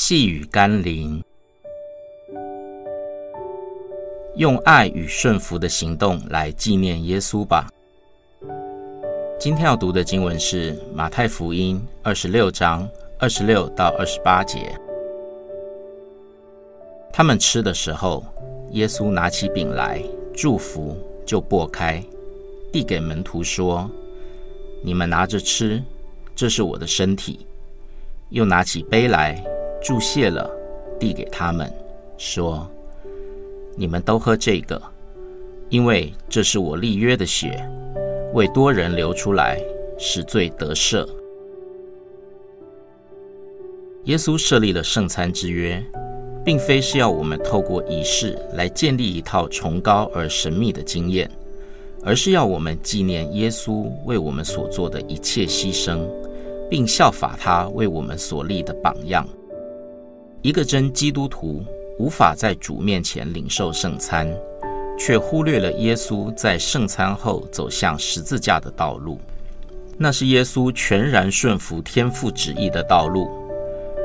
细雨甘霖，用爱与顺服的行动来纪念耶稣吧。今天要读的经文是马太福音二十六章二十六到二十八节。他们吃的时候，耶稣拿起饼来，祝福，就擘开，递给门徒说：“你们拿着吃，这是我的身体。”又拿起杯来。注谢了，递给他们，说：“你们都喝这个，因为这是我立约的血，为多人流出来，使罪得赦。”耶稣设立了圣餐之约，并非是要我们透过仪式来建立一套崇高而神秘的经验，而是要我们纪念耶稣为我们所做的一切牺牲，并效法他为我们所立的榜样。一个真基督徒无法在主面前领受圣餐，却忽略了耶稣在圣餐后走向十字架的道路。那是耶稣全然顺服天父旨意的道路，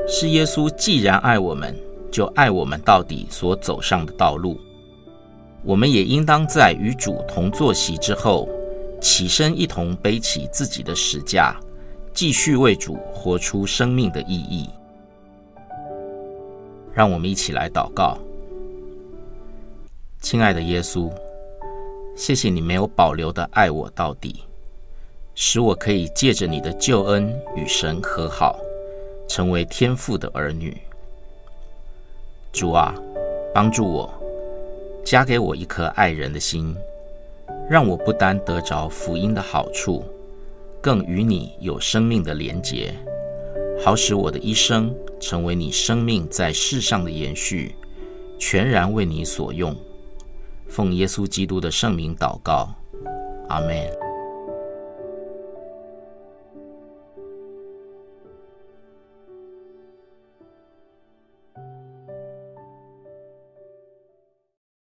是耶稣既然爱我们，就爱我们到底所走上的道路。我们也应当在与主同坐席之后，起身一同背起自己的十架，继续为主活出生命的意义。让我们一起来祷告，亲爱的耶稣，谢谢你没有保留的爱我到底，使我可以借着你的救恩与神和好，成为天父的儿女。主啊，帮助我，加给我一颗爱人的心，让我不单得着福音的好处，更与你有生命的连结。好使我的一生成为你生命在世上的延续，全然为你所用。奉耶稣基督的圣名祷告，阿门。